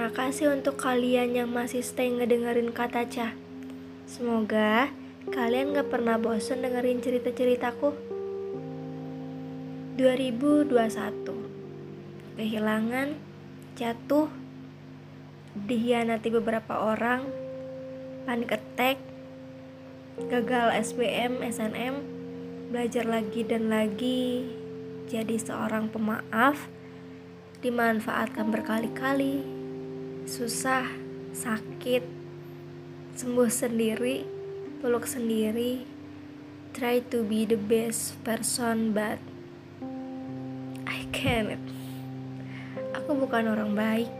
Terima kasih untuk kalian yang masih stay ngedengerin kata Cah. Semoga kalian gak pernah bosen dengerin cerita-ceritaku. 2021 Kehilangan, jatuh, dihianati beberapa orang, panik attack, gagal SBM, SNM, belajar lagi dan lagi, jadi seorang pemaaf, dimanfaatkan berkali-kali, susah, sakit, sembuh sendiri, peluk sendiri, try to be the best person but I can't. Aku bukan orang baik.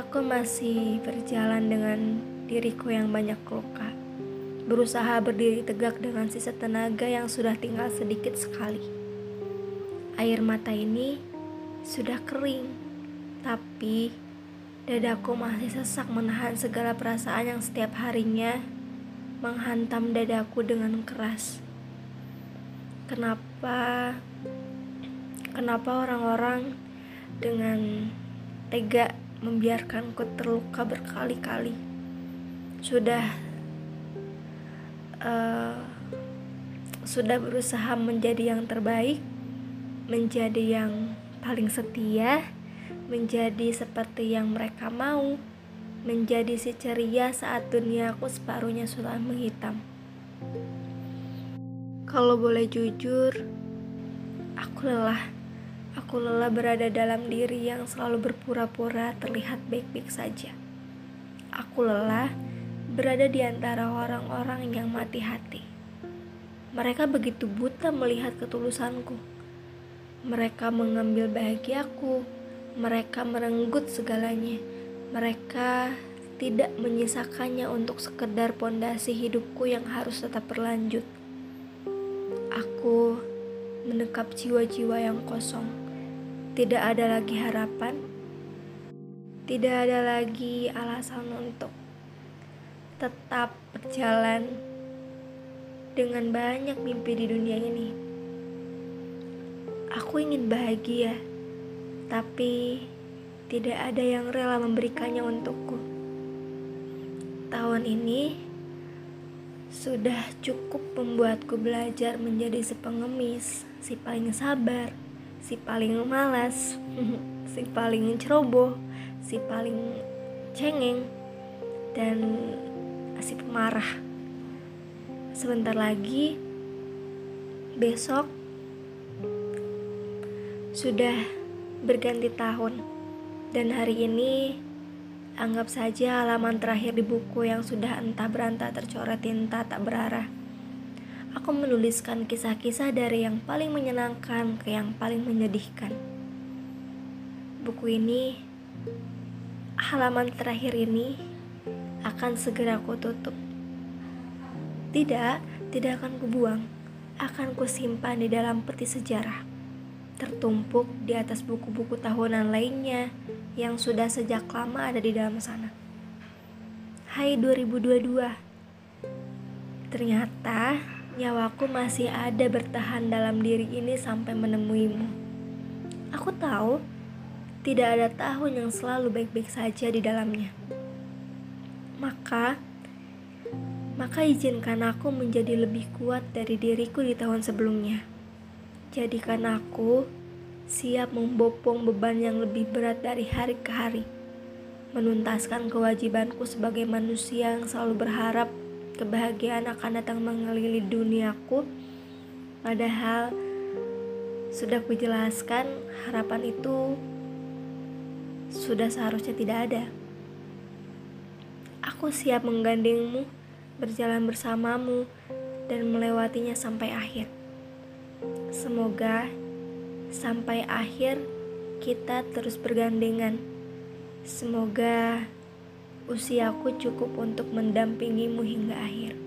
Aku masih berjalan dengan diriku yang banyak luka. Berusaha berdiri tegak dengan sisa tenaga yang sudah tinggal sedikit sekali. Air mata ini sudah kering, tapi dadaku masih sesak menahan segala perasaan yang setiap harinya menghantam dadaku dengan keras. Kenapa kenapa orang-orang dengan tega membiarkanku terluka berkali-kali? Sudah uh, sudah berusaha menjadi yang terbaik, menjadi yang paling setia, menjadi seperti yang mereka mau, menjadi si ceria saat duniaku separuhnya sudah menghitam. Kalau boleh jujur, aku lelah. Aku lelah berada dalam diri yang selalu berpura-pura terlihat baik-baik saja. Aku lelah berada di antara orang-orang yang mati hati. Mereka begitu buta melihat ketulusanku mereka mengambil bahagiaku, mereka merenggut segalanya. Mereka tidak menyisakannya untuk sekedar pondasi hidupku yang harus tetap berlanjut. Aku menekap jiwa-jiwa yang kosong. Tidak ada lagi harapan. Tidak ada lagi alasan untuk tetap berjalan dengan banyak mimpi di dunia ini. Aku ingin bahagia, tapi tidak ada yang rela memberikannya untukku. Tahun ini sudah cukup membuatku belajar menjadi si pengemis, si paling sabar, si paling malas, si paling ceroboh, si paling cengeng, dan si pemarah. Sebentar lagi, besok sudah berganti tahun, dan hari ini anggap saja halaman terakhir di buku yang sudah entah berantah tercoret tinta tak berarah. Aku menuliskan kisah-kisah dari yang paling menyenangkan ke yang paling menyedihkan. Buku ini, halaman terakhir ini akan segera aku tutup. Tidak, tidak akan kubuang, akan kusimpan di dalam peti sejarah tertumpuk di atas buku-buku tahunan lainnya yang sudah sejak lama ada di dalam sana. Hai 2022. Ternyata nyawaku masih ada bertahan dalam diri ini sampai menemuimu. Aku tahu tidak ada tahun yang selalu baik-baik saja di dalamnya. Maka maka izinkan aku menjadi lebih kuat dari diriku di tahun sebelumnya Jadikan aku siap membopong beban yang lebih berat dari hari ke hari. Menuntaskan kewajibanku sebagai manusia yang selalu berharap kebahagiaan akan datang mengelilingi duniaku. Padahal sudah kujelaskan harapan itu sudah seharusnya tidak ada. Aku siap menggandengmu, berjalan bersamamu, dan melewatinya sampai akhir. Semoga sampai akhir kita terus bergandengan. Semoga usiaku cukup untuk mendampingimu hingga akhir.